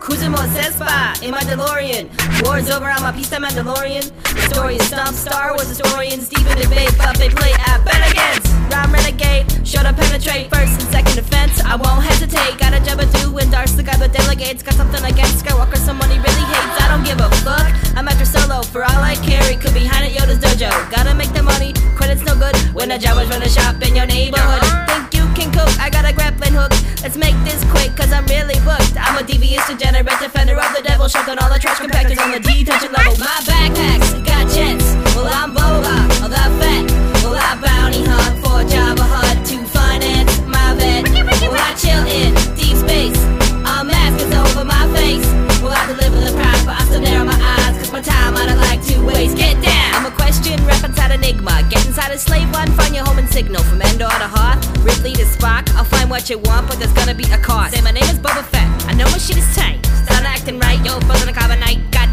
Cruising Mos Espa in my DeLorean. War's over, I'm a piece of Mandalorian. The story is stumped, Star Wars historians deep in debate, but they play at Bennigan's. Rhyme renegade, sure to penetrate first and second defense. I won't hesitate, got a job to do, endorse the guy that delegates. Got something against Skywalker, someone he really hates. I don't give a fuck, I'm after solo. For all I carry, could be behind at Yoda's dojo. Gotta make the money, credit's no good when the Jawas run a shop in your neighborhood. Think you can cook, I got a grappling hook. Let's make this quick, cause I'm really booked. I'm a devious, degenerate defender of the devil, shoving all the trash compactors on the detention level. My backpacks got jets, well I'm Boba, of the fat. Well I bounty hunt for Jabba Hutt to finance my Vette. I chill in deep space, a mask is over my face. Well I deliver the prize, but I still narrow my eyes, cause my time I don't like to waste. Get down! I'm a question, rep inside Enigma. Get inside a slave one, find your home and signal. From Endor to Hoth, Ripley to Spock. I'll find what you want, but there's gonna be a cost. Say my name is Boba Fett, I know my shit is tight. Start acting right, yo, frozen a carbonite. Got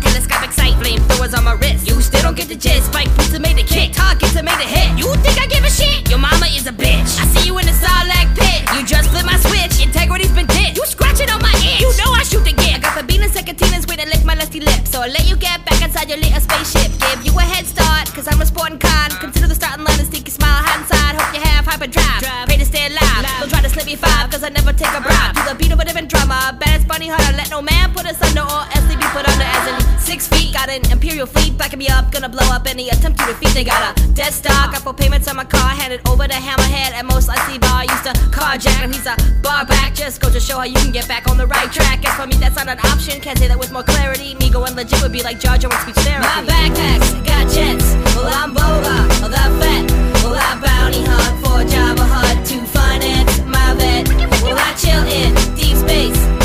sight, flamethrowers on my wrist. You still don't get the gist, Spike pizza made a kick, targets made a hit. You think I give a shit? Your mama is a bitch. I see you in the Sarlacc pit. You just flip my switch, integrity's been ditched. You scratching on my itch. You know I shoot the gift. I got and secatinas way to lick my lusty lips. So I'll let you get back inside your little spaceship. Give you a head start, cause I'm a sporting con. Consider the starting line and sneaky smile hide inside. Hope you have hyperdrive. Pray to stay alive. Don't try to slip me five, cause I never take a bribe. To the beat of a different drama. Bad funny hard. Let no man put us under or else they be put under as in six feet. Got an imperial fleet backing me up. Gonna blow up any attempt to defeat. They got a dead stock. Got full payments on my car. Handed over to Hammerhead at most I see bar. Used to carjack him. He's a bar back. Just go to show how you can get back on the right track. Guess for me that's not an option. Can't say that with more clarity. Me going legit would be like Jar Jar with speech therapy. My backpacks got jets. Well I'm Boba. Well that fat. Well I bounty hunt for Jabba Hutt to finance my Vette. Well I chill in deep space.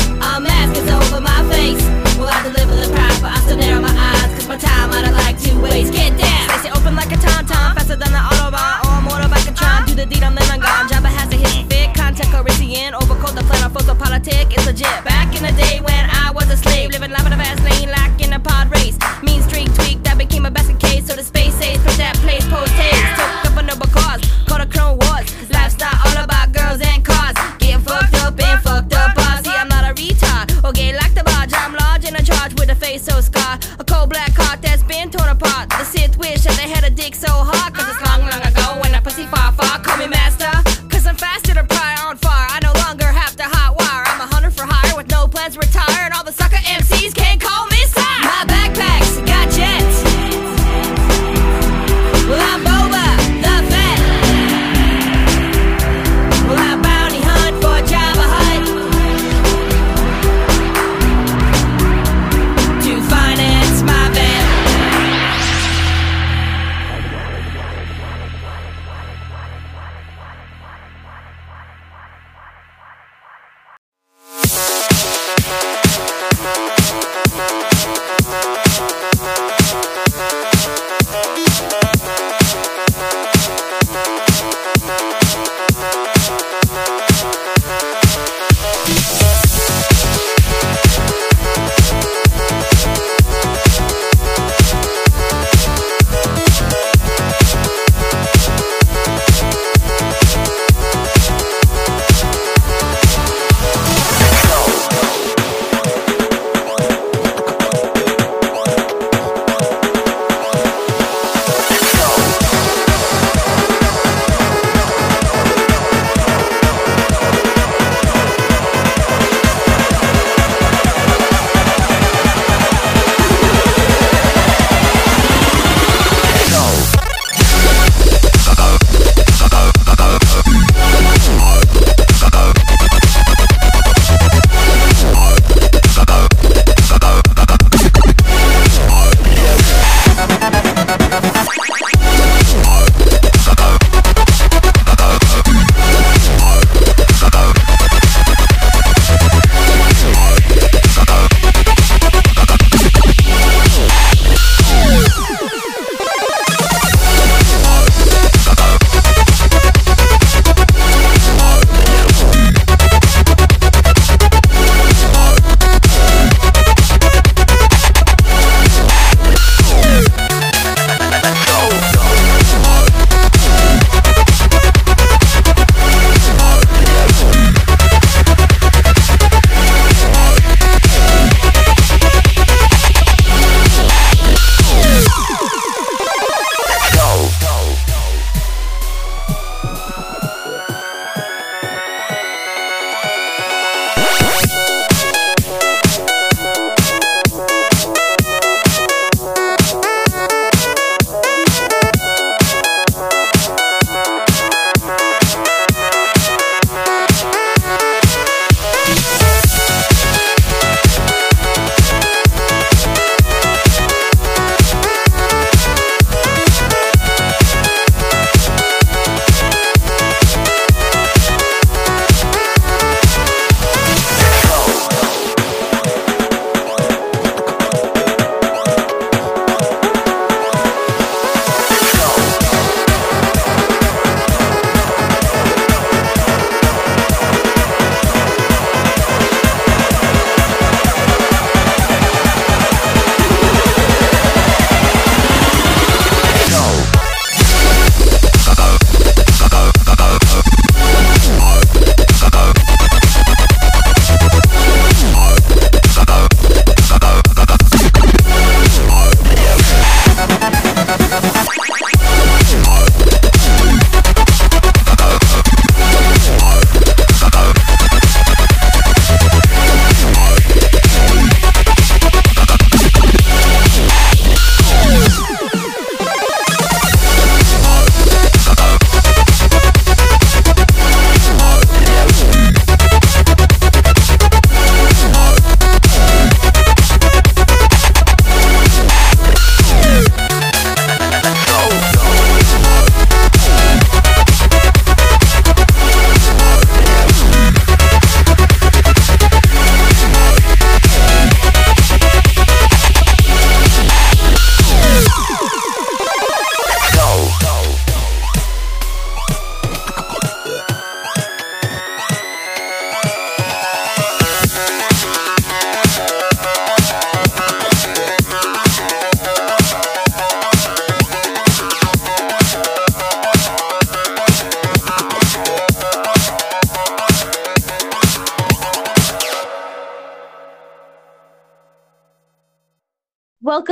Time I don't like to waste. Get down. Slice it open like a tom-tom. Faster than the Autobahn or a motorbike can try. Do the deed, I'm I'm gone. Jabba has to hit fit. Contact Corinthian. Overcoat the plan on photopolitic. It's legit. Back in the day when I was a slave.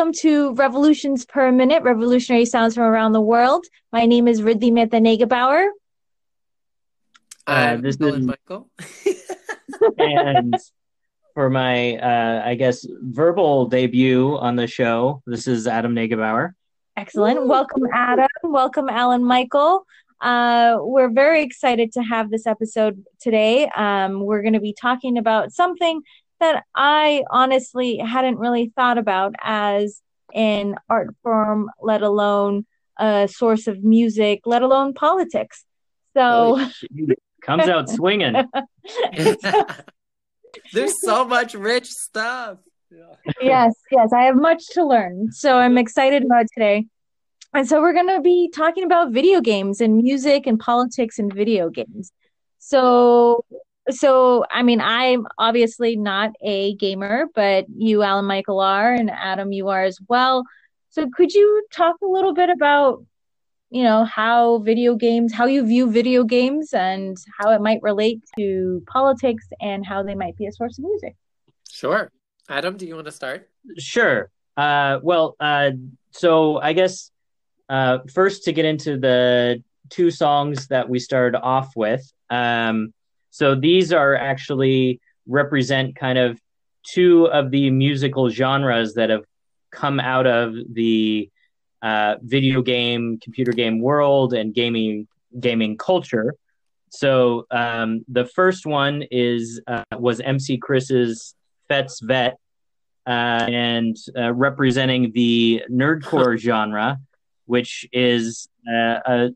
Welcome to Revolutions Per Minute, revolutionary sounds from around the world. My name is Ridley Methanega Bauer. Uh, this is Michael. and for my, uh, I guess, verbal debut on the show, this is Adam Neugebauer. Excellent. Woo! Welcome, Adam. Welcome, Alan Michael. Uh, we're very excited to have this episode today. Um, we're going to be talking about something that I honestly hadn't really thought about as an art form, let alone a source of music, let alone politics. So comes out swinging. There's so much rich stuff. yes, yes, I have much to learn. So I'm excited about today. And so we're going to be talking about video games and music and politics and video games. So so I mean, I'm obviously not a gamer, but you, Alan Michael, are, and Adam, you are as well. So could you talk a little bit about, you know, how video games, how you view video games, and how it might relate to politics, and how they might be a source of music? Sure, Adam, do you want to start? Sure. Uh, well, uh, so I guess uh, first to get into the two songs that we started off with. Um, so these are actually represent kind of two of the musical genres that have come out of the uh, video game, computer game world, and gaming gaming culture. So um, the first one is uh, was MC Chris's Fett's Vette, uh, and uh, representing the nerdcore genre, which is uh, a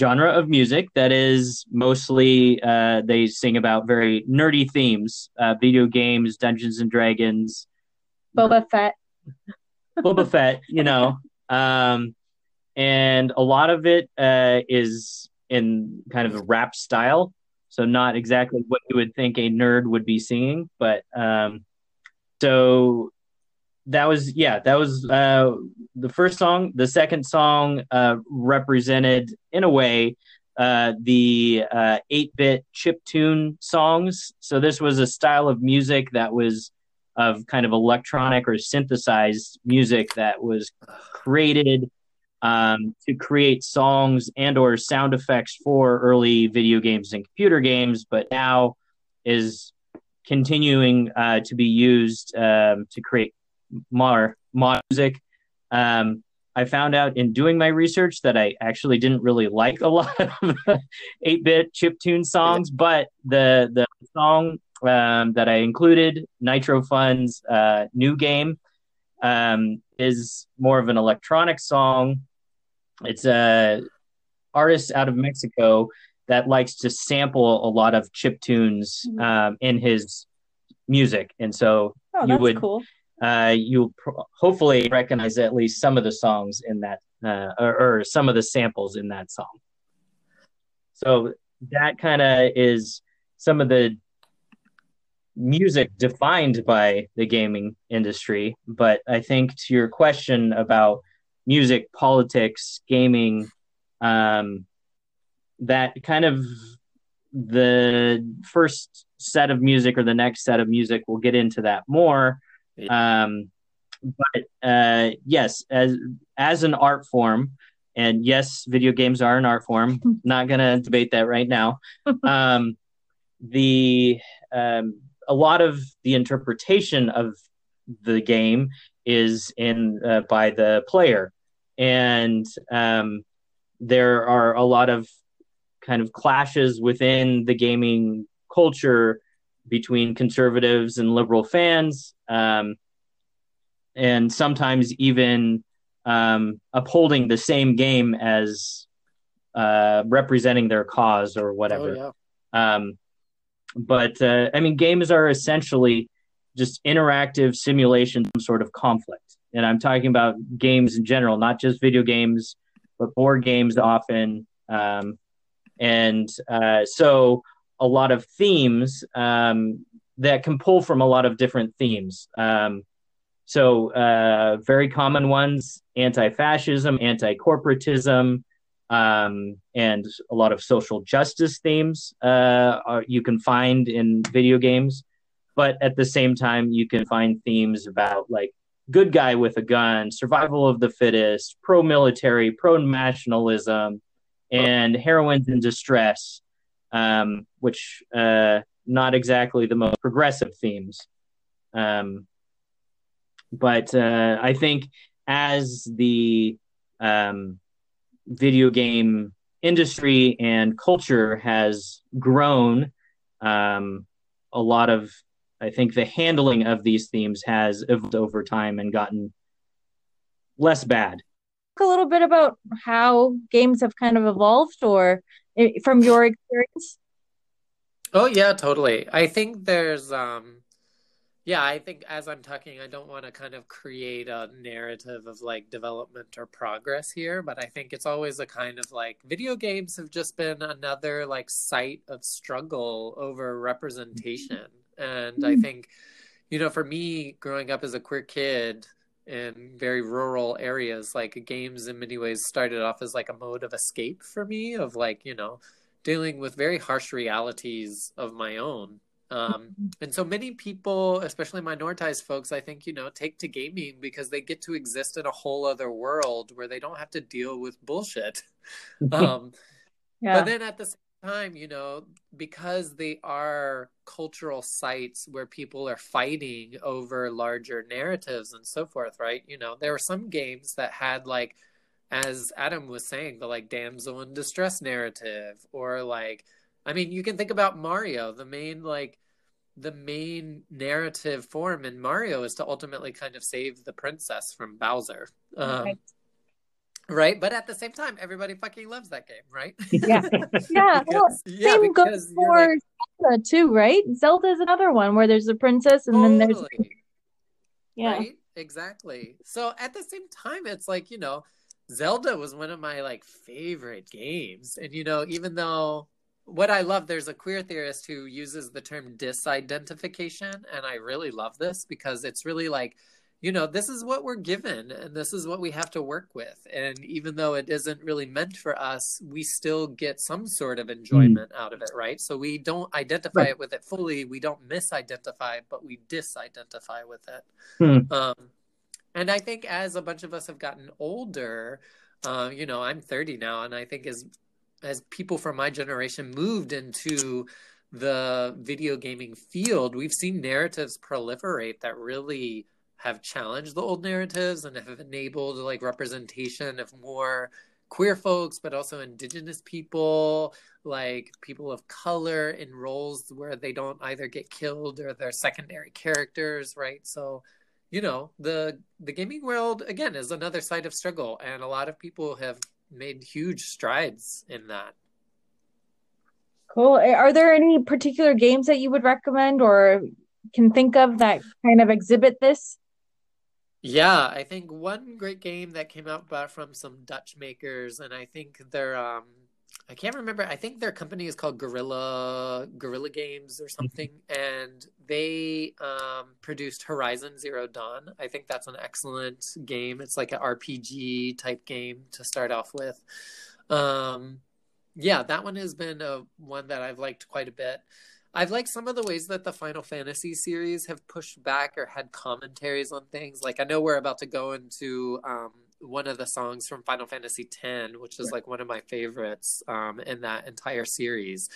genre of music that is mostly uh, they sing about very nerdy themes, uh, video games, Dungeons and Dragons, Boba Fett, Boba Fett, you know, um, and a lot of it uh, is in kind of a rap style, so not exactly what you would think a nerd would be singing, but um, so that was yeah that was uh, the first song. The second song uh, represented in a way uh, the 8-bit uh, chip tune songs. So this was a style of music that was of kind of electronic or synthesized music that was created um, to create songs and or sound effects for early video games and computer games but now is continuing uh, to be used um, to create more music. Um, I found out in doing my research that I actually didn't really like a lot of 8-bit chip tune songs, but the the song um, that I included, Nitro Fun's uh, new game, um, is more of an electronic song. It's a artist out of Mexico that likes to sample a lot of chip tunes mm-hmm. um, in his music, and so oh, you would cool uh, you'll hopefully recognize at least some of the songs in that, uh, or, or, some of the samples in that song. So that kind of is some of the music defined by the gaming industry. But I think to your question about music, politics, gaming, um, that kind of the first set of music or the next set of music, we'll get into that more um, but uh, yes, as as an art form, and yes, video games are an art form. Not gonna debate that right now. Um, the um, a lot of the interpretation of the game is in uh, by the player, and um, there are a lot of kind of clashes within the gaming culture between conservatives and liberal fans, um, and sometimes even um, upholding the same game as uh, representing their cause or whatever. Oh, yeah. um, but uh, I mean, games are essentially just interactive simulation, sort of conflict. And I'm talking about games in general, not just video games, but board games often. Um, and uh, so a lot of themes um, that can pull from a lot of different themes. Um, so, uh, very common ones anti fascism, anti corporatism, um, and a lot of social justice themes uh, are, you can find in video games. But at the same time, you can find themes about like good guy with a gun, survival of the fittest, pro military, pro nationalism, and heroines in distress, um, which uh, not exactly the most progressive themes. Um, but uh, I think as the um, video game industry and culture has grown, um, a lot of I think the handling of these themes has evolved over time and gotten less bad. A little bit about how games have kind of evolved, or eh, from your experience. Oh yeah, totally. I think there's um yeah, I think as I'm talking, I don't want to kind of create a narrative of like development or progress here, but I think it's always a kind of like video games have just been another like site of struggle over representation. And I mm. think, you know, for me, growing up as a queer kid in very rural areas, like games in many ways started off as like a mode of escape for me, of like, you know, dealing with very harsh realities of my own um, and so many people, especially minoritized folks, I think, you know, take to gaming because they get to exist in a whole other world where they don't have to deal with bullshit. Um, yeah. But then at the same time, you know, because they are cultural sites where people are fighting over larger narratives and so forth, right? You know, there were some games that had like, as Adam was saying, the like damsel in distress narrative or like, I mean, you can think about Mario. The main like the main narrative form in Mario is to ultimately kind of save the princess from Bowser. Um, right. Right. But at the same time, everybody fucking loves that game, right? Yeah. yeah. because, well, yeah, same goes for like... Zelda too, right? Zelda is another one where there's a princess and totally. then there's. Yeah. Right? Exactly. So at the same time, it's like, you know, Zelda was one of my like favorite games. And, you know, even though what I love, there's a queer theorist who uses the term disidentification, and I really love this because it's really like, you know, this is what we're given and this is what we have to work with. And even though it isn't really meant for us, we still get some sort of enjoyment mm. out of it, right? So we don't identify right. it with it fully. We don't misidentify, but we disidentify with it. Mm. Um, and I think as a bunch of us have gotten older, uh, you know, I'm 30 now, and I think as as people from my generation moved into the video gaming field, we've seen narratives proliferate that really have challenged the old narratives and have enabled like representation of more queer folks, but also indigenous people, like people of color in roles where they don't either get killed or they're secondary characters, right? So, you know, the the gaming world again is another side of struggle, and a lot of people have made huge strides in that. Cool. Are there any particular games that you would recommend or can think of that kind of exhibit this? Yeah, I think one great game that came out from some Dutch makers, and I think they're um, I can't remember. I think their company is called Guerrilla Guerrilla Games or mm-hmm. something, and they um, produced Horizon Zero Dawn. I think that's an excellent game. It's like an RPG type game to start off with. Um, yeah, that one has been a one that I've liked quite a bit. I've liked some of the ways that the Final Fantasy series have pushed back or had commentaries on things. Like I know we're about to go into um, one of the songs from Final Fantasy X, which is like one of my favorites um, in that entire series.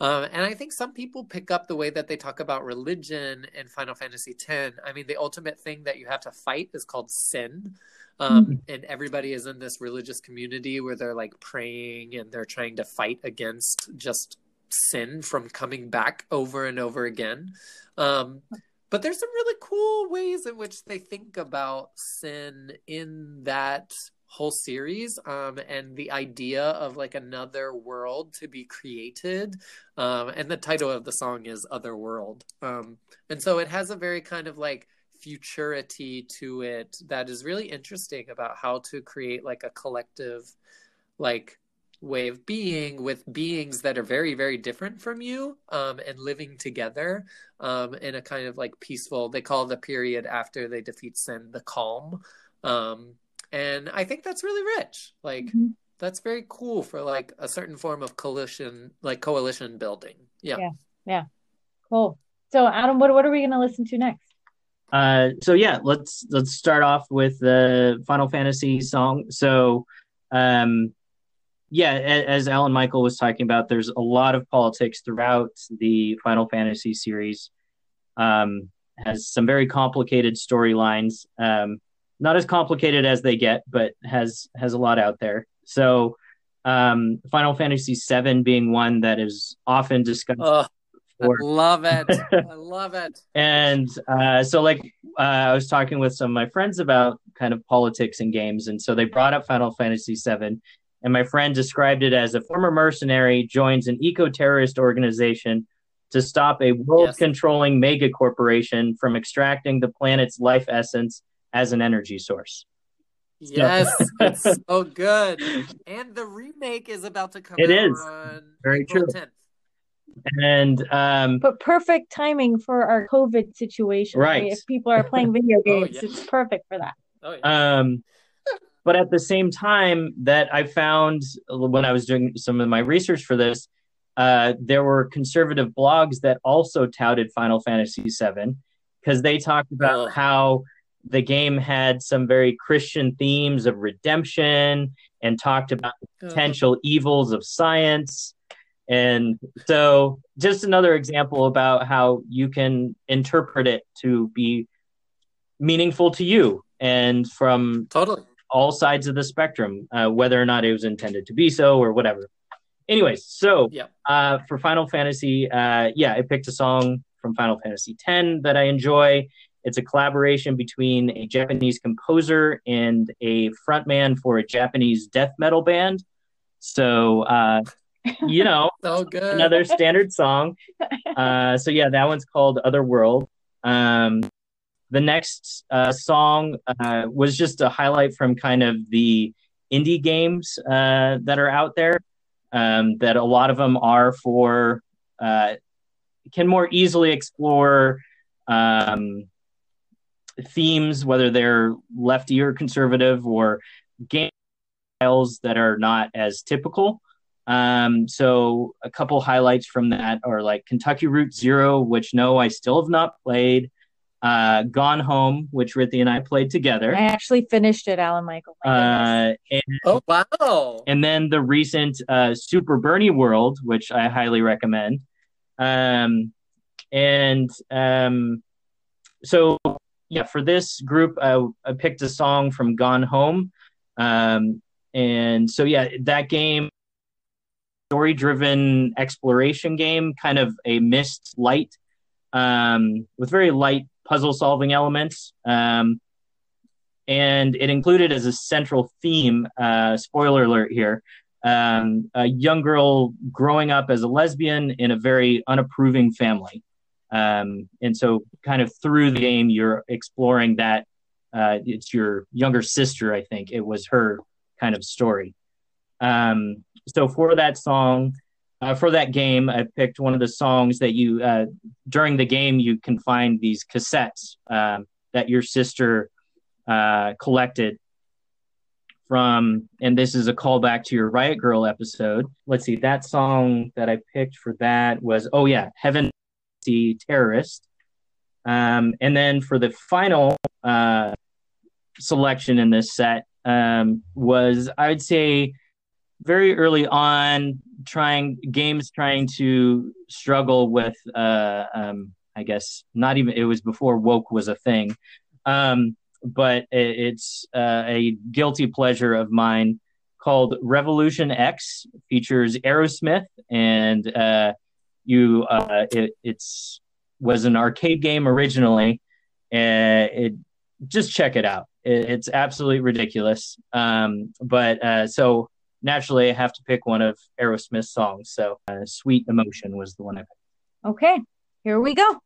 Um, and I think some people pick up the way that they talk about religion in Final Fantasy X. I mean, the ultimate thing that you have to fight is called sin. Um, mm-hmm. And everybody is in this religious community where they're like praying and they're trying to fight against just sin from coming back over and over again. Um, but there's some really cool ways in which they think about sin in that whole series um, and the idea of like another world to be created um, and the title of the song is other world um, and so it has a very kind of like futurity to it that is really interesting about how to create like a collective like way of being with beings that are very very different from you um, and living together um, in a kind of like peaceful they call the period after they defeat sin the calm. Um, and i think that's really rich. Like mm-hmm. that's very cool for like a certain form of coalition like coalition building. Yeah. Yeah. Yeah. Cool. So adam what, what are we going to listen to next? Uh, so yeah, let's let's start off with the Final Fantasy song. So, um, yeah, as Alan Michael was talking about, there's a lot of politics throughout the Final Fantasy series. Um, has some very complicated storylines. Um, not as complicated as they get, but has has a lot out there. So, um, Final Fantasy VII being one that is often discussed. Oh, I love it. I love it. And uh, so, like, uh, I was talking with some of my friends about kind of politics and games, and so they brought up Final Fantasy VII, and my friend described it as a former mercenary joins an eco-terrorist organization to stop a world-controlling yes. mega corporation from extracting the planet's life essence as an energy source. Yes, it's so good. And the remake is about to come It is very April true. 10th. And um but perfect timing for our COVID situation. Right. right? If people are playing video oh, games, oh, yeah. it's perfect for that. Oh, yeah. Um but at the same time that I found when I was doing some of my research for this, uh, there were conservative blogs that also touted Final Fantasy VII because they talked about how the game had some very Christian themes of redemption and talked about potential evils of science. And so, just another example about how you can interpret it to be meaningful to you and from totally all sides of the spectrum, uh, whether or not it was intended to be so or whatever. Anyways, so yeah. uh, for Final Fantasy, uh, yeah, I picked a song from Final Fantasy X that I enjoy. It's a collaboration between a Japanese composer and a frontman for a Japanese death metal band. So, uh, you know, so another standard song. Uh, so yeah, that one's called Otherworld. Um, the next uh, song uh, was just a highlight from kind of the indie games uh, that are out there. Um, that a lot of them are for uh, can more easily explore um, themes, whether they're lefty or conservative, or game styles that are not as typical. Um, so a couple highlights from that are like Kentucky Route Zero, which no, I still have not played. Uh, Gone Home, which Rithy and I played together. I actually finished it, Alan Michael. Uh, and, oh wow! And then the recent uh, Super Bernie World, which I highly recommend. Um, and um, so yeah, for this group, I, I picked a song from Gone Home. Um, and so, yeah, that game, story driven exploration game, kind of a Myst light, um, with very light puzzle solving elements. Um, and it included as a central theme, uh, spoiler alert here, um, a young girl growing up as a lesbian in a very unapproving family. Um, and so, kind of through the game, you're exploring that. Uh, it's your younger sister, I think. It was her kind of story. Um, so, for that song, uh, for that game, I picked one of the songs that you, uh, during the game, you can find these cassettes um, that your sister uh, collected from, and this is a callback to your Riot Grrrl episode. Let's see, that song that I picked for that was, oh yeah, Heaven See terrorist. Um, and then for the final uh, selection in this set um, was, I would say, very early on, trying games trying to struggle with, uh, um, I guess, not even it was before woke was a thing, um, but it, it's uh, a guilty pleasure of mine called Revolution X. Features Aerosmith and uh, you uh, it, it's was an arcade game originally and it just check it out it, it's absolutely ridiculous um, but uh, so naturally i have to pick one of aerosmith's songs so uh, sweet emotion was the one i picked. Okay here we go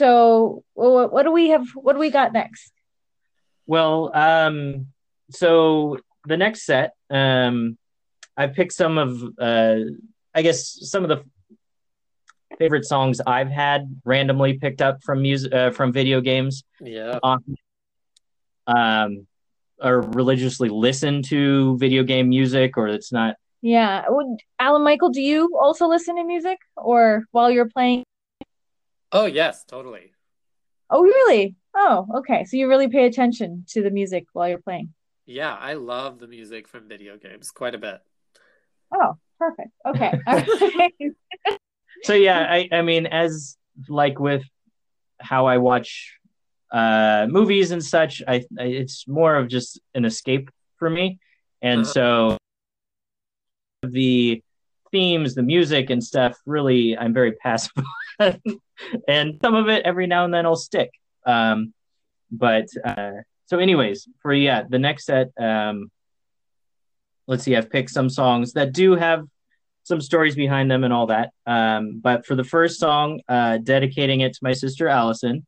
So what, what do we have? What do we got next? Well, um, so the next set, um, I picked some of, uh, I guess some of the favorite songs I've had randomly picked up from music uh, from video games. Yeah. Um, or religiously listen to video game music, or it's not. Yeah, Would, Alan Michael, do you also listen to music, or while you're playing? Oh yes, totally. Oh really? Oh, okay. So you really pay attention to the music while you're playing. Yeah, I love the music from video games quite a bit. Oh, perfect. Okay. so yeah, I I mean as like with how I watch uh movies and such, I, I it's more of just an escape for me. And uh-huh. so the themes, the music and stuff, really I'm very passive. and some of it every now and then will stick. Um but uh so anyways, for yeah, the next set um let's see, I've picked some songs that do have some stories behind them and all that. Um, but for the first song, uh, dedicating it to my sister Allison.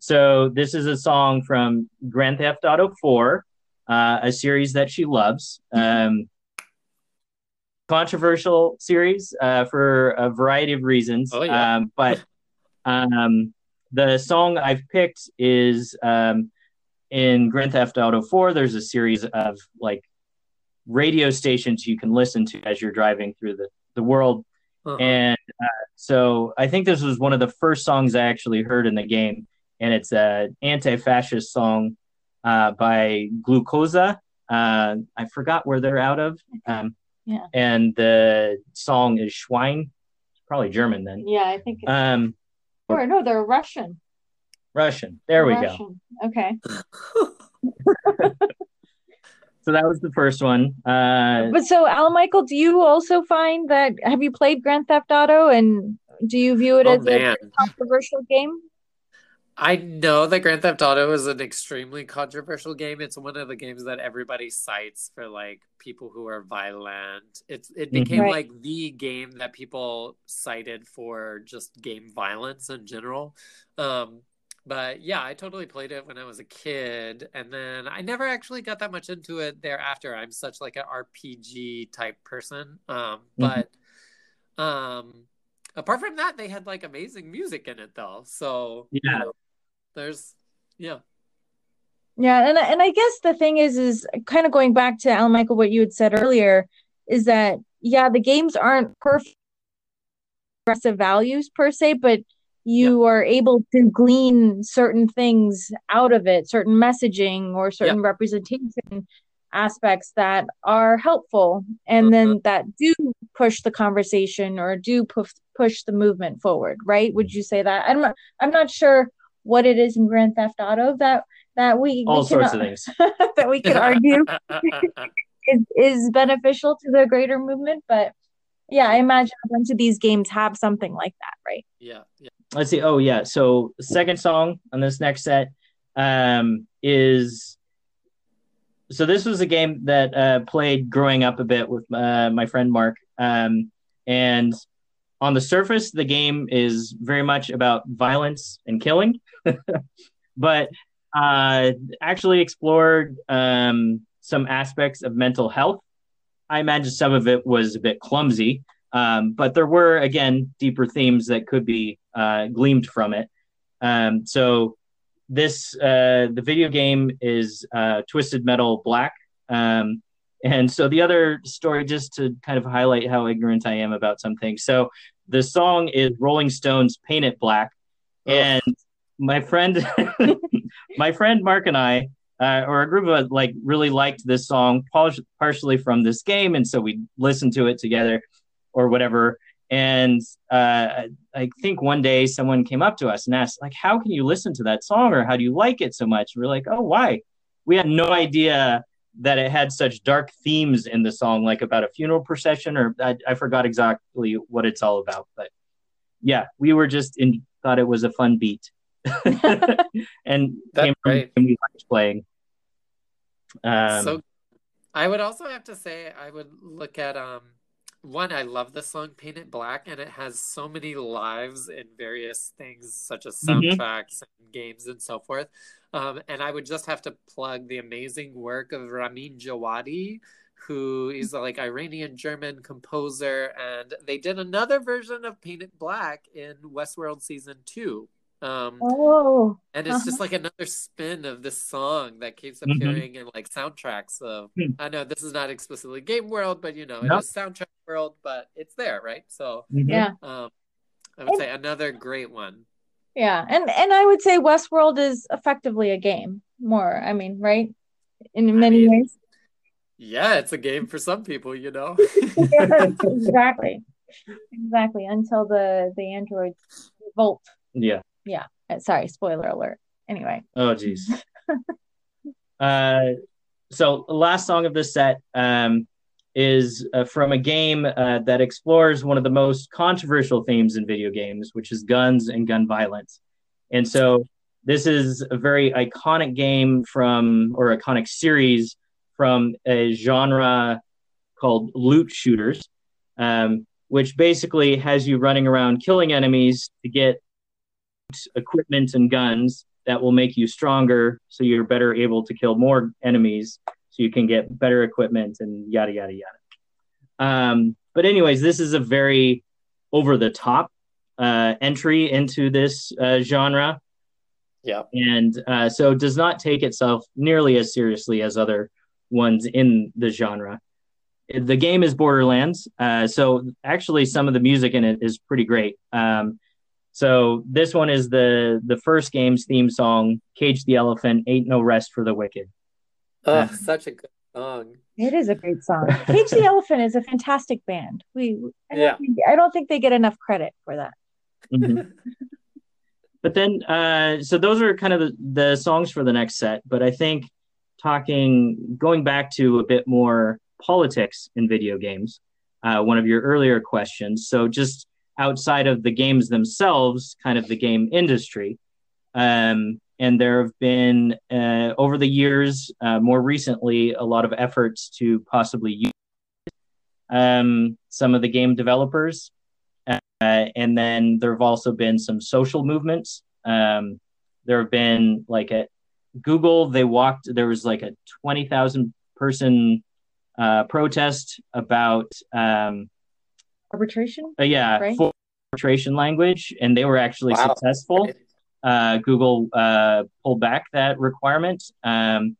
So this is a song from Grand Theft Auto 4, uh, a series that she loves. Um, controversial series uh, for a variety of reasons. Oh, yeah. um, but um, the song I've picked is um, in Grand Theft Auto 4. There's a series of like radio stations you can listen to as you're driving through the, the world. Uh-huh. And uh, so I think this was one of the first songs I actually heard in the game. And it's an anti fascist song uh, by Glukoza. Uh, I forgot where they're out of. Um, yeah. And the song is Schwein. It's probably German then. Yeah, I think. Um, or no, they're Russian. Russian. There we Russian. go. Okay. so that was the first one. Uh, but so, Al Michael, do you also find that have you played Grand Theft Auto and do you view it oh, as man. a controversial game? I know that Grand Theft Auto is an extremely controversial game. It's one of the games that everybody cites for like people who are violent. It's it mm-hmm. became right. like the game that people cited for just game violence in general. Um, but yeah, I totally played it when I was a kid, and then I never actually got that much into it thereafter. I'm such like an RPG type person. Um, mm-hmm. but um, apart from that, they had like amazing music in it though. So yeah, you know, there's yeah. Yeah, and and I guess the thing is, is kind of going back to Alan Michael, what you had said earlier, is that yeah, the games aren't perfect aggressive values per se, but you yep. are able to glean certain things out of it, certain messaging or certain yep. representation aspects that are helpful and then mm-hmm. that do push the conversation or do push push the movement forward right would you say that i'm not i'm not sure what it is in grand theft auto that that we all we sorts can, of things that we could argue is, is beneficial to the greater movement but yeah i imagine a bunch of these games have something like that right yeah yeah let's see. Oh yeah. So second song on this next set um, is so this was a game that uh, played growing up a bit with uh, my friend Mark. Um, and on the surface, the game is very much about violence and killing, but uh, actually explored um, some aspects of mental health. I imagine some of it was a bit clumsy, um, but there were again deeper themes that could be uh, gleamed from it. Um, so this uh, the video game is uh, Twisted Metal Black. Um, and so the other story, just to kind of highlight how ignorant I am about something. So the song is Rolling Stones "Paint It Black," oh. and my friend, my friend Mark and I, uh, or a group of us, like really liked this song, partially from this game, and so we listened to it together, or whatever. And uh, I think one day someone came up to us and asked, like, how can you listen to that song or how do you like it so much? And we're like, oh, why? We had no idea that it had such dark themes in the song, like about a funeral procession, or I, I forgot exactly what it's all about. But yeah, we were just in, thought it was a fun beat. and That's came and we liked playing. Um, so I would also have to say I would look at um one, I love the song Paint It Black, and it has so many lives in various things such as Mhm. soundtracks and games and so forth. Um, and I would just have to plug the amazing work of Ramin Djawadi, who is a like Iranian German composer, and they did another version of Paint It Black in Westworld season two. Um, Oh, and it's Uh-huh. just like another spin of this song that keeps Mhm. appearing in like soundtracks of Hmm. I know this is not explicitly game world, but you know, No. it is soundtrack world, but it's there, right? So Mhm. yeah, um I would say another great one. Yeah, and and I would say Westworld is effectively a game. More, I mean, right? In many mean, ways. Yeah, it's a game for some people, you know. Yes, exactly, exactly. Until the the androids revolt. Yeah. Yeah. Sorry, spoiler alert. Anyway, Oh, geez. uh, so last song of this set um, is uh, from a game uh, that explores one of the most controversial themes in video games, which is guns and gun violence. And so this is a very iconic game from, or iconic series from a genre called loot shooters, um, which basically has you running around killing enemies to get equipment and guns that will make you stronger so you're better able to kill more enemies so you can get better equipment and yada yada yada um, but anyways this is a very over the top uh, entry into this uh, genre yeah. and uh, so does not take itself nearly as seriously as other ones in the genre the game is borderlands uh, so actually some of the music in it is pretty great um, so this one is the the first game's theme song, "Cage the Elephant." Ain't no rest for the wicked. Oh, such a good song. it is a great song. Cage the Elephant is a fantastic band. We, I don't, Yeah. think, I don't think they get enough credit for that. Mhm. but then, uh, so those are kind of the, the songs for the next set. But I think talking, going back to a bit more politics in video games, uh, one of your earlier questions. So just outside of the games themselves, kind of the game industry. Um, and there have been, uh, over the years, uh, more recently, a lot of efforts to possibly use um, some of the game developers. Uh, and then there have also been some social movements. Um, there have been like at Google, they walked, there was like a 20,000 person uh, protest about um, Arbitration? uh, yeah, Right. full arbitration language, and they were actually Wow. successful. Uh, Google uh, pulled back that requirement, um,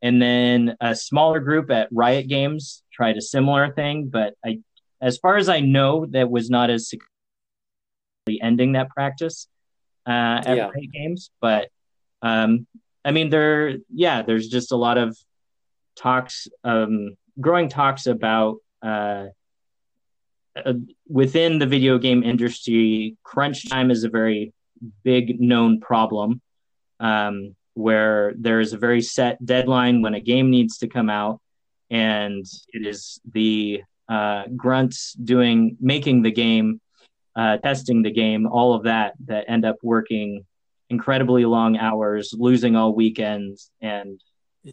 and then a smaller group at Riot Games tried a similar thing. But I, as far as I know, that was not as successfully ending that practice uh, at Yeah. Riot Games. But um, I mean, there, yeah, there's just a lot of talks, um, growing talks about. Uh, uh, within the video game industry, crunch time is a very big known problem um, where there is a very set deadline when a game needs to come out, and it is the uh, grunts doing making the game, uh, testing the game, all of that that end up working incredibly long hours, losing all weekends, and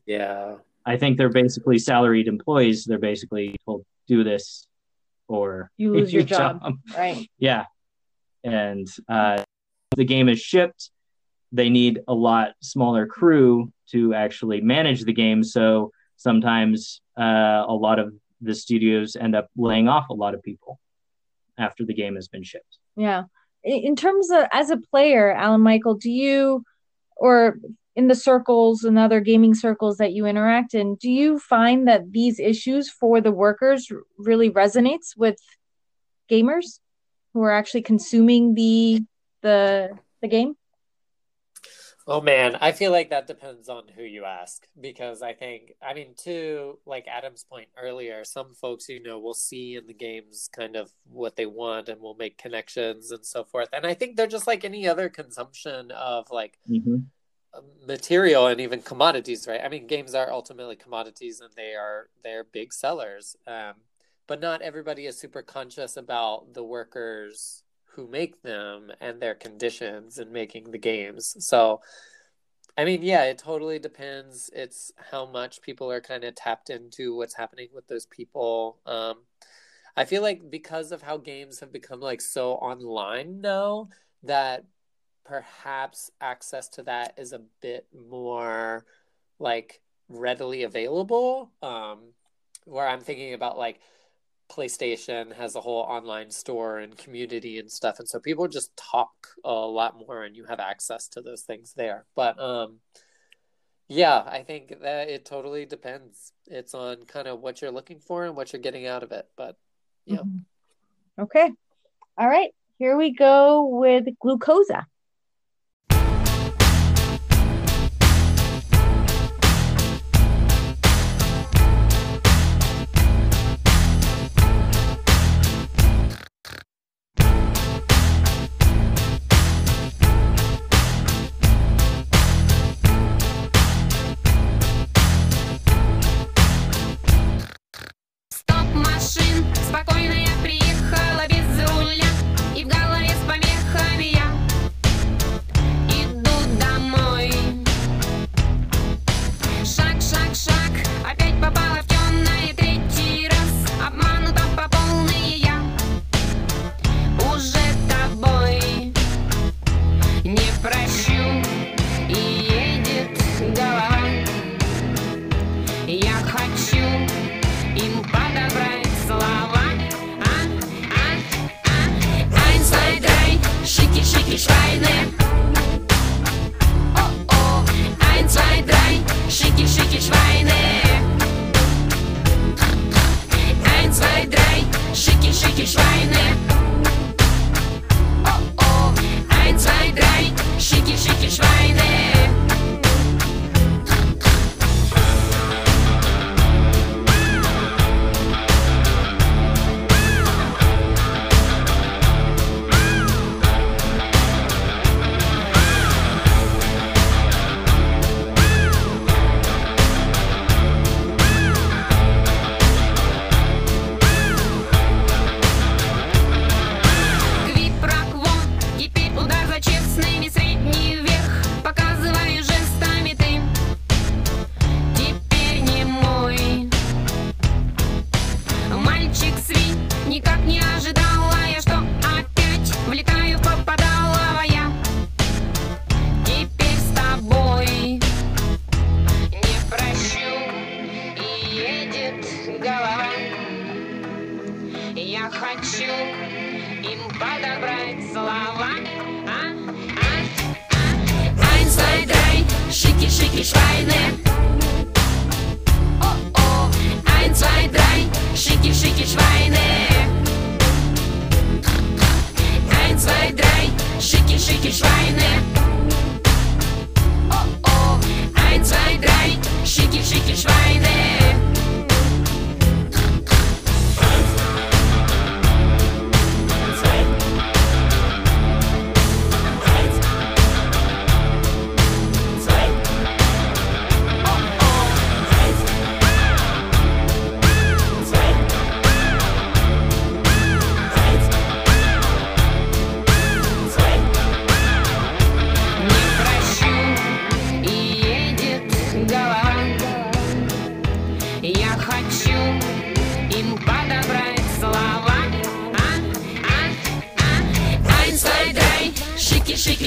Yeah. I think they're basically salaried employees. They're basically told do this or You lose your job. Right. yeah. And uh, the game is shipped. They need a lot smaller crew to actually manage the game. So sometimes uh, a lot of the studios end up laying off a lot of people after the game has been shipped. Yeah. In terms of as a player, Alan Michael, do you or in the circles and other gaming circles that you interact in, do you find that these issues for the workers really resonates with gamers who are actually consuming the the the game? Oh man, I feel like that depends on who you ask because I think, I mean, to like Adam's point earlier, some folks, you know, will see in the games kind of what they want and will make connections and so forth. And I think they're just like any other consumption of like Mhm. material and even commodities, right? I mean, games are ultimately commodities and they are they're big sellers. Um, but not everybody is super conscious about the workers who make them and their conditions in making the games. So, I mean, yeah, it totally depends. It's how much people are kind of tapped into what's happening with those people. Um, I feel like because of how games have become like so online now that perhaps access to that is a bit more like readily available. Um, where I'm thinking about like PlayStation has a whole online store and community and stuff, and so people just talk a lot more, and you have access to those things there. But um, yeah, I think that it totally depends. It's on kind of what you're looking for and what you're getting out of it. But yeah. Mm-hmm. Okay. All right. Here we go with Glukoza.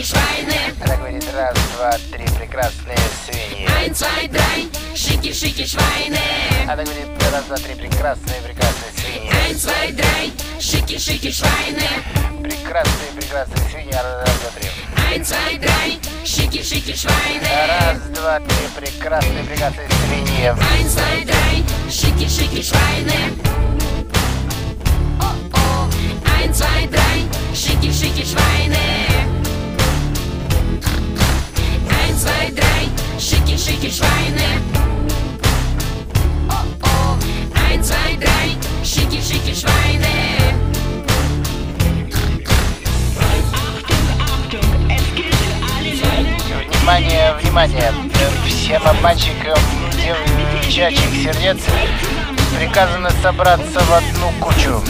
швайне. Она говорит раз, два, три, прекрасные свиньи. Ein, zwei, drei, шики, шики, швайне. Она говорит раз, два, три, прекрасные, прекрасные свиньи. Ein, zwei, drei, шики, шики, швайне. Прекрасные, прекрасные свиньи, раз, два, три. Ein, zwei, drei, шики, шики, швайне. Раз, два, три, прекрасные, прекрасные свиньи. Ein, zwei, drei, шики, шики, швайне. Ein, zwei, drei, schicki, schicki Schweine zwei, drei, schicki, schicki Schweine. Oh, oh, eins, zwei, drei, schicki, schicki Schweine. Внимание, внимание, всем обманщикам, девчачьих сердец приказано собраться в одну кучу.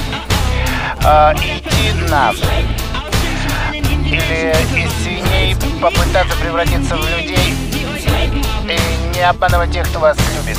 Э, идти на или идти свиней попытаться превратиться в людей и не обманывать тех, кто вас любит.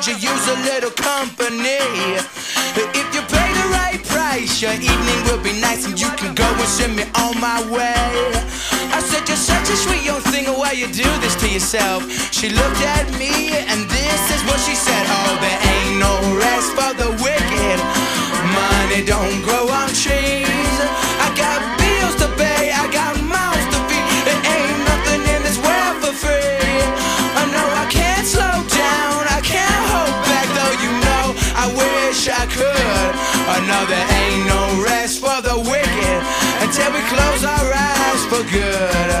Could you use a little company? If you pay the right price, your evening will be nice and you can go and send me on my way. I said, You're such a sweet young thing, why you do this to yourself? She looked at me and this is what she said. Oh, there ain't no rest for the wicked. Money don't grow I know there ain't no rest for the wicked until we close our eyes for good.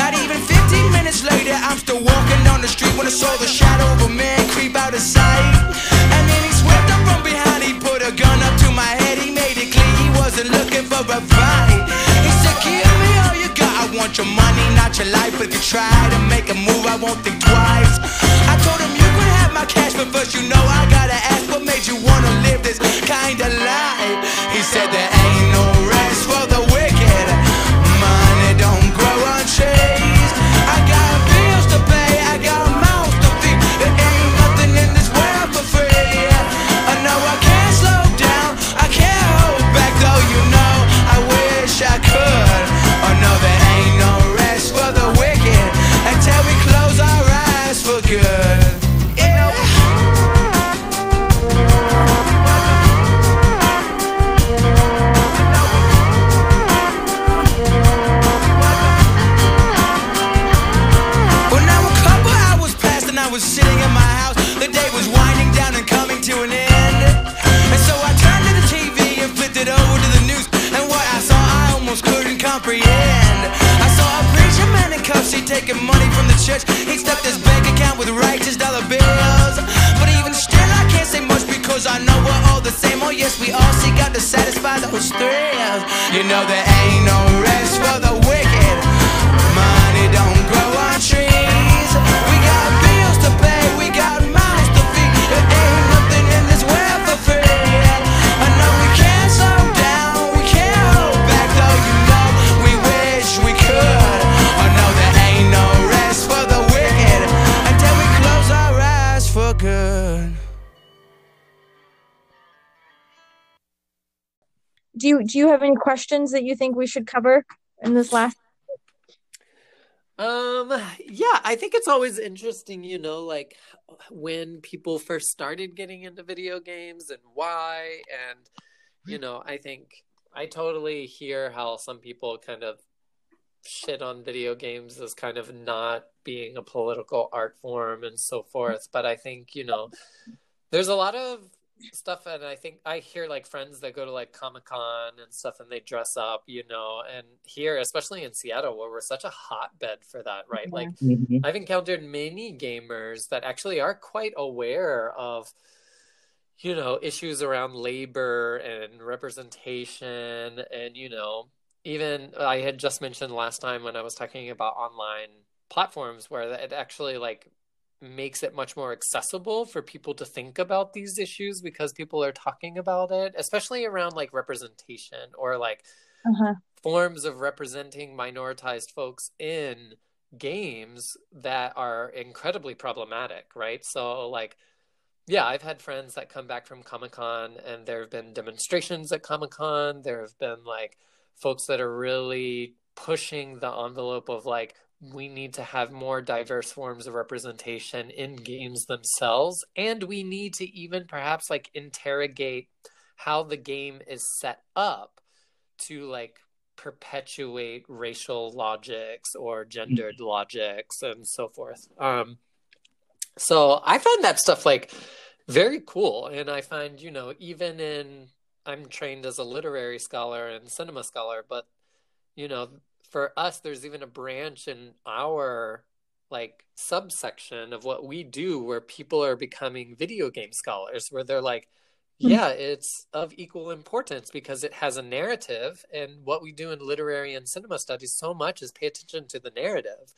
Not even 15 minutes later, I'm still walking down the street when I saw the shadow of a man creep out of sight. And then he swept up from behind, he put a gun up to my head, he made it clear he wasn't looking for a fight. He said, Give me all you got, I want your money, not your life. But if you try to make a move, I won't think twice. I told him you could have my cash, but first you know I gotta ask what made you wanna live this kind of life. End. I saw a preacher man in cuffs, he taking money from the church. He stuffed his bank account with righteous dollar bills. But even still, I can't say much because I know we're all the same. Oh, yes, we all seek out to satisfy those thrills. You know, there ain't no rest for the Do you have any questions that you think we should cover in this last? Um, yeah, I think it's always interesting, you know, like when people first started getting into video games and why. And, you know, I think I totally hear how some people kind of shit on video games as kind of not being a political art form and so forth. But I think, you know, there's a lot of stuff and i think i hear like friends that go to like comic-con and stuff and they dress up you know and here especially in seattle where we're such a hotbed for that right like Mhm. i've encountered many gamers that actually are quite aware of you know issues around labor and representation and you know even i had just mentioned last time when i was talking about online platforms where it actually like makes it much more accessible for people to think about these issues because people are talking about it especially around like representation or like Uh-huh. forms of representing minoritized folks in games that are incredibly problematic, right? So, like, yeah, I've had friends that come back from Comic Con and there have been demonstrations at Comic Con. There have been like folks that are really pushing the envelope of like, we need to have more diverse forms of representation in games themselves. And we need to even perhaps like interrogate how the game is set up to like perpetuate racial logics or gendered logics and so forth. Um, so I find that stuff like very cool, and I find you know even in I'm trained as a literary scholar and cinema scholar, but you know for us there's even a branch in our like subsection of what we do where people are becoming video game scholars where they're like yeah, it's of equal importance because it has a narrative, and what we do in literary and cinema studies so much is pay attention to the narrative.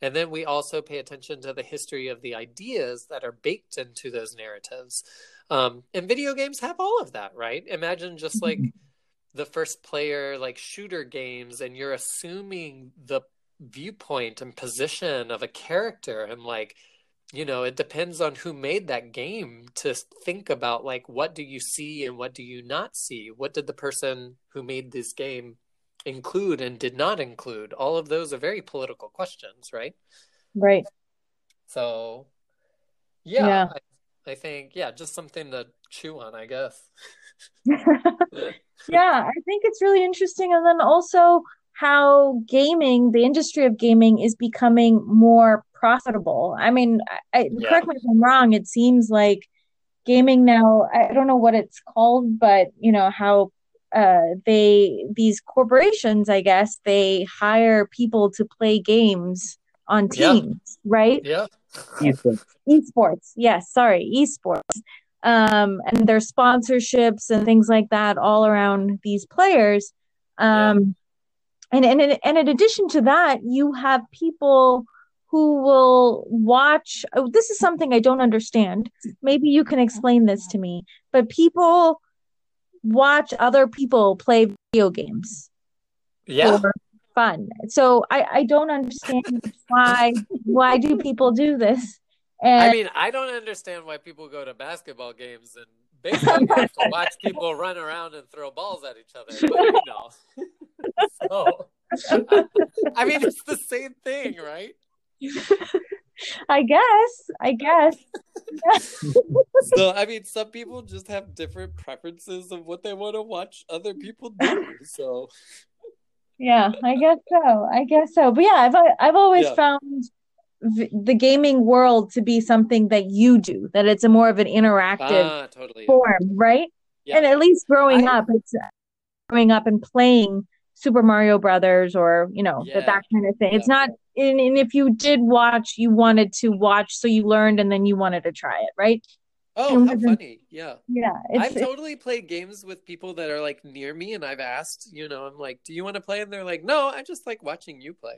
And then we also pay attention to the history of the ideas that are baked into those narratives. Um, and video games have all of that, right? Imagine just like the first player, like shooter games, and you're assuming the viewpoint and position of a character and like you know it depends on who made that game to think about like what do you see and what do you not see what did the person who made this game include and did not include all of those are very political questions right Right. so yeah, Yeah. I, I think yeah just something to chew on i guess Yeah, I think it's really interesting. And then also how gaming, the industry of gaming, is becoming more profitable. I mean, I, I- Yeah. correct me if I'm wrong, it seems like gaming now, I don't know what it's called, but you know, how uh they these corporations, I guess, they hire people to play games on Yeah. teams, right? yeah Esports. Esports, yes, sorry, esports. Um, and their sponsorships and things like that all around these players. Um, and, and, and in addition to that, you have people who will watch. Oh, this is something I don't understand. Maybe you can explain this to me. But people watch other people play video games yeah for fun. So I, I don't understand why why do people do this? And I mean, I don't understand why people go to basketball games and baseball games to watch people run around and throw balls at each other. But you know, so I mean, it's the same thing, right? I guess, I guess. So I mean, some people just have different preferences of what they want to watch other people do. So Yeah, I guess so. I guess so. But yeah, I've I've always Yeah. found v- the gaming world to be something that you do, that it's a more of an interactive ah, totally. form, right? Yeah. And at least growing I- up, it's growing up and playing Super Mario Brothers or you know Yeah. that that kind of thing. It's Yeah. not. And, and if you did watch, you wanted to watch, so you learned, and then you wanted to try it, right? Oh, It how funny. Yeah. Yeah, I've it's totally played games with people that are like near me, and I've asked, you know, I'm like, "Do you want to play?" And they're like, "No, I just like watching you play."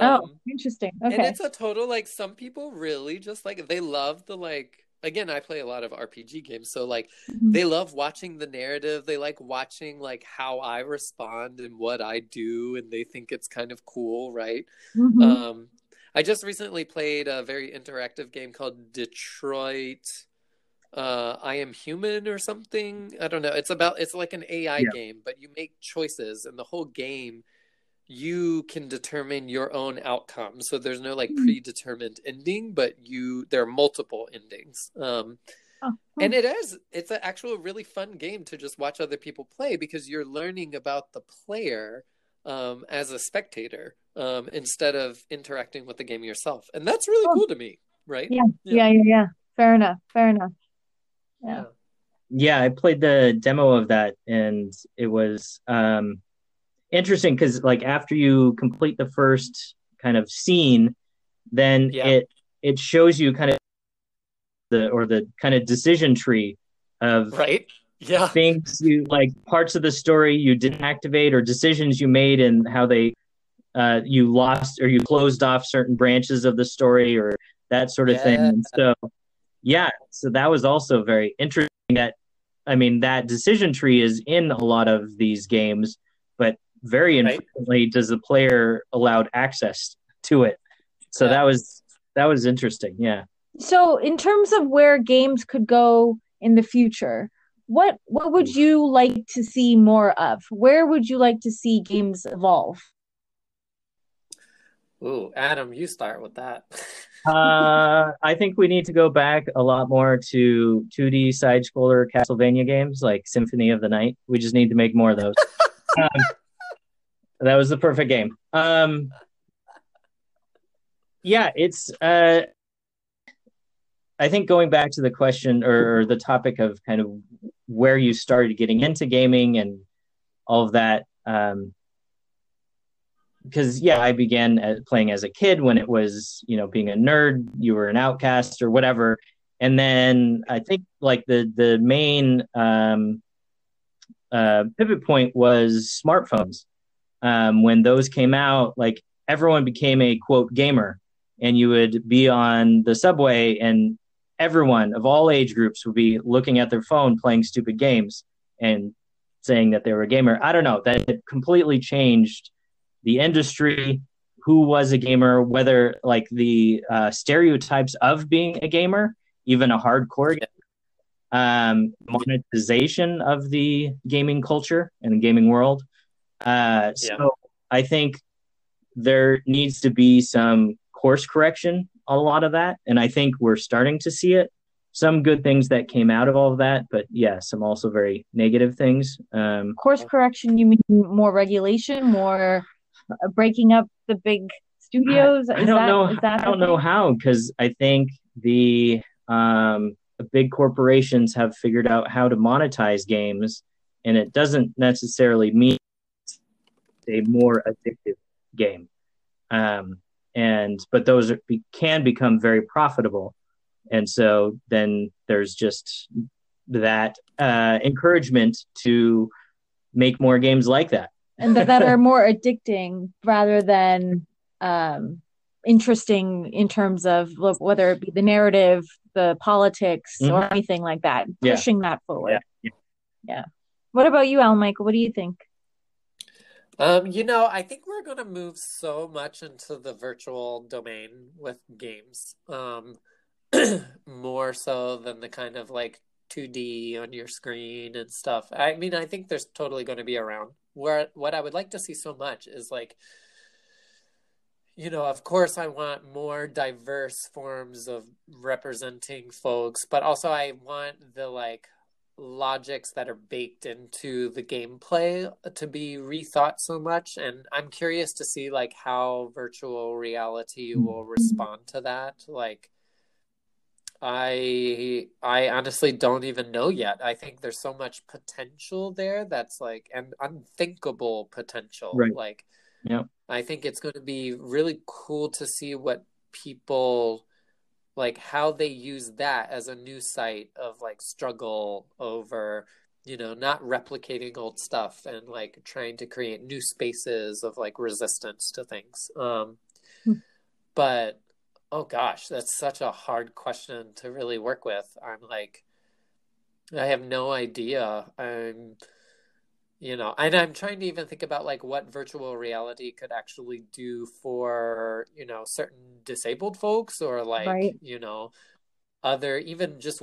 Oh Um, interesting. and it's a total like some people really just like they love the like. Again, I play a lot of RPG games, so like Mhm. they love watching the narrative. They like watching like how I respond and what I do, and they think it's kind of cool, right? Mhm. Um, I just recently played a very interactive game called Detroit. Uh, I am human or something. I don't know. It's about it's like an AI Yeah. game, but you make choices, and the whole game you can determine your own outcome. So there's no like Hmm. predetermined ending, but you there are multiple endings. Um, Oh, and it is it's an actual really fun game to just watch other people play because you're learning about the player um, as a spectator um, instead of interacting with the game yourself, and that's really Oh. cool to me, right? Yeah, yeah, yeah, yeah. Fair enough. Fair enough. Yeah. Yeah, I played the demo of that and it was um interesting because like after you complete the first kind of scene, then Yeah. it it shows you kind of the or the kind of decision tree of Right? Yeah. things you like parts of the story you didn't activate or decisions you made and how they uh you lost or you closed off certain branches of the story or that sort of thing and so yeah so that was also very interesting that i mean that decision tree is in a lot of these games but very Right. infrequently does the player allowed access to it so Yeah. that was that was interesting yeah So, in terms of where games could go in the future, what what would you like to see more of? Where would you like to see games evolve? Ooh, Adam, you start with that. Uh, I think we need to go back a lot more to 2D side scroller Castlevania games like Symphony of the Night. We just need to make more of those. um, that was the perfect game. Um, yeah, it's. Uh, I think going back to the question or, the topic of kind of where you started getting into gaming and all of that. Um, because yeah, I began as, playing as a kid when it was you know being a nerd, you were an outcast or whatever, and then I think like the the main um, uh, pivot point was smartphones. Um, when those came out, like everyone became a quote gamer, and you would be on the subway, and everyone of all age groups would be looking at their phone playing stupid games and saying that they were a gamer. I don't know that completely changed the industry, who was a gamer, whether like the uh, stereotypes of being a gamer, even a hardcore gamer, um, monetization of the gaming culture and the gaming world. Uh, so Yeah. I think there needs to be some course correction on a lot of that, and I think we're starting to see it. Some good things that came out of all of that, but yeah, some also very negative things. Um, Course correction, you mean more regulation, more uh, breaking up the big studios? I Is don't that- know. is that I don't know how because I think the um, the big corporations have figured out how to monetize games, and it doesn't necessarily mean a more addictive game. Um, and but those are, be, can become very profitable, and so then there's just that uh, encouragement to make more games like that. and that, that are more addicting rather than um, interesting in terms of whether it be the narrative, the politics, or anything like that, Mm-hmm. Yeah. pushing that forward. Yeah. Yeah. What about you, Al Michael? What do you think? Um, you know, I think we're going to move so much into the virtual domain with games. Um, more so than the kind of like 2D on your screen and stuff. I mean, I think there's totally going to be around. Where what I would like to see so much is like you know, of course I want more diverse forms of representing folks, but also I want the like logics that are baked into the gameplay to be rethought so much and i'm curious to see like how virtual reality will respond to that like I I honestly don't even know yet. I think there's so much potential there that's like and unthinkable potential. Right. Like Yeah. I think it's going to be really cool to see what people like how they use that as a new site of like struggle over you know not replicating old stuff and like trying to create new spaces of like resistance to things. Um Hmm. but oh gosh that's such a hard question to really work with. I'm like i have no idea. I'm you know and i'm trying to even think about like what virtual reality could actually do for you know certain disabled folks or like Right. you know other even just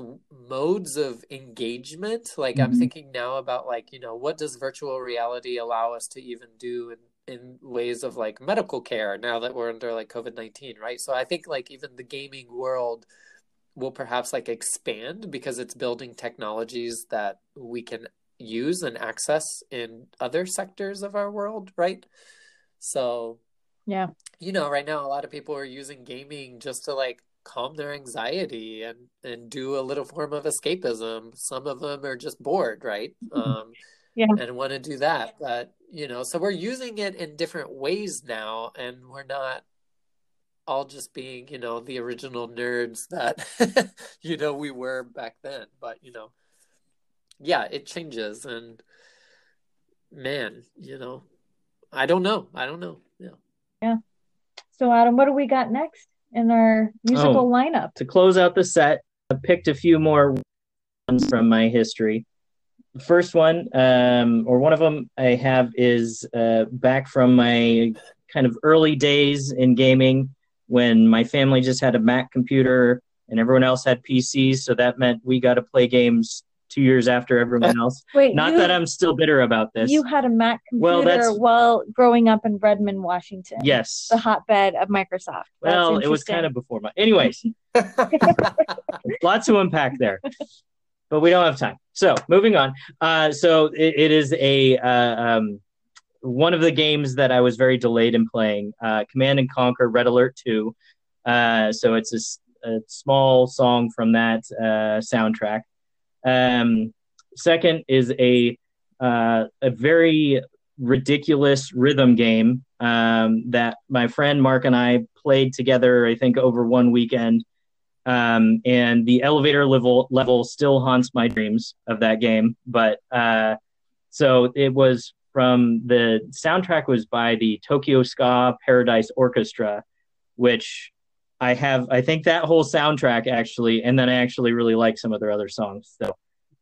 modes of engagement like i'm Mhm. thinking now about like you know what does virtual reality allow us to even do in in ways of like medical care now that we're under like covid-19 right so i think like even the gaming world will perhaps like expand because it's building technologies that we can use and access in other sectors of our world right so Yeah. you know, right now a lot of people are using gaming just to like calm their anxiety and and do a little form of escapism. Some of them are just bored, right? Um, Yeah. and want to do that. But you know, so we're using it in different ways now, and we're not all just being, you know, the original nerds that you know we were back then. But you know, yeah, it changes, and man, you know, I don't know. I don't know. Yeah. Yeah. So Adam, what do we got next in our musical Oh. lineup? to close out the set, I picked a few more ones from my history. The first one, um, or one of them I have, is uh, back from my kind of early days in gaming when my family just had a Mac computer and everyone else had PCs. So that meant we got to play games two years after everyone else. Wait, Not you, that I'm still bitter about this. you had a Mac Well, computer that's- while growing up in Redmond, Washington. yes. The hotbed of Microsoft. Well, it was kind of before my. Anyways, lots to unpack there, but we don't have time. So moving on. Uh, so it, it is a uh, um, one of the games that I was very delayed in playing. Uh, Command and Conquer Red Alert Two. Uh, so it's a small song from that uh, soundtrack. Um, second is a uh, a very ridiculous rhythm game um, that my friend Mark and I played together. I think over one weekend. Um, and the elevator level level still haunts my dreams of that game. But uh, so it was from the soundtrack was by the Tokyo Ska Paradise Orchestra, which I have. I think that whole soundtrack actually, and then I actually really like some of their other songs. So,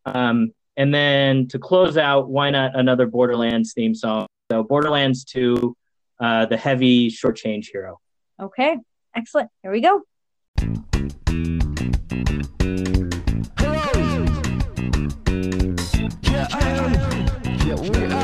um, and then to close out, why not another Borderlands theme song? So Borderlands Two, uh, the heavy shortchange hero. Okay, excellent. Here we go. Yeah, I am. Yeah, we are.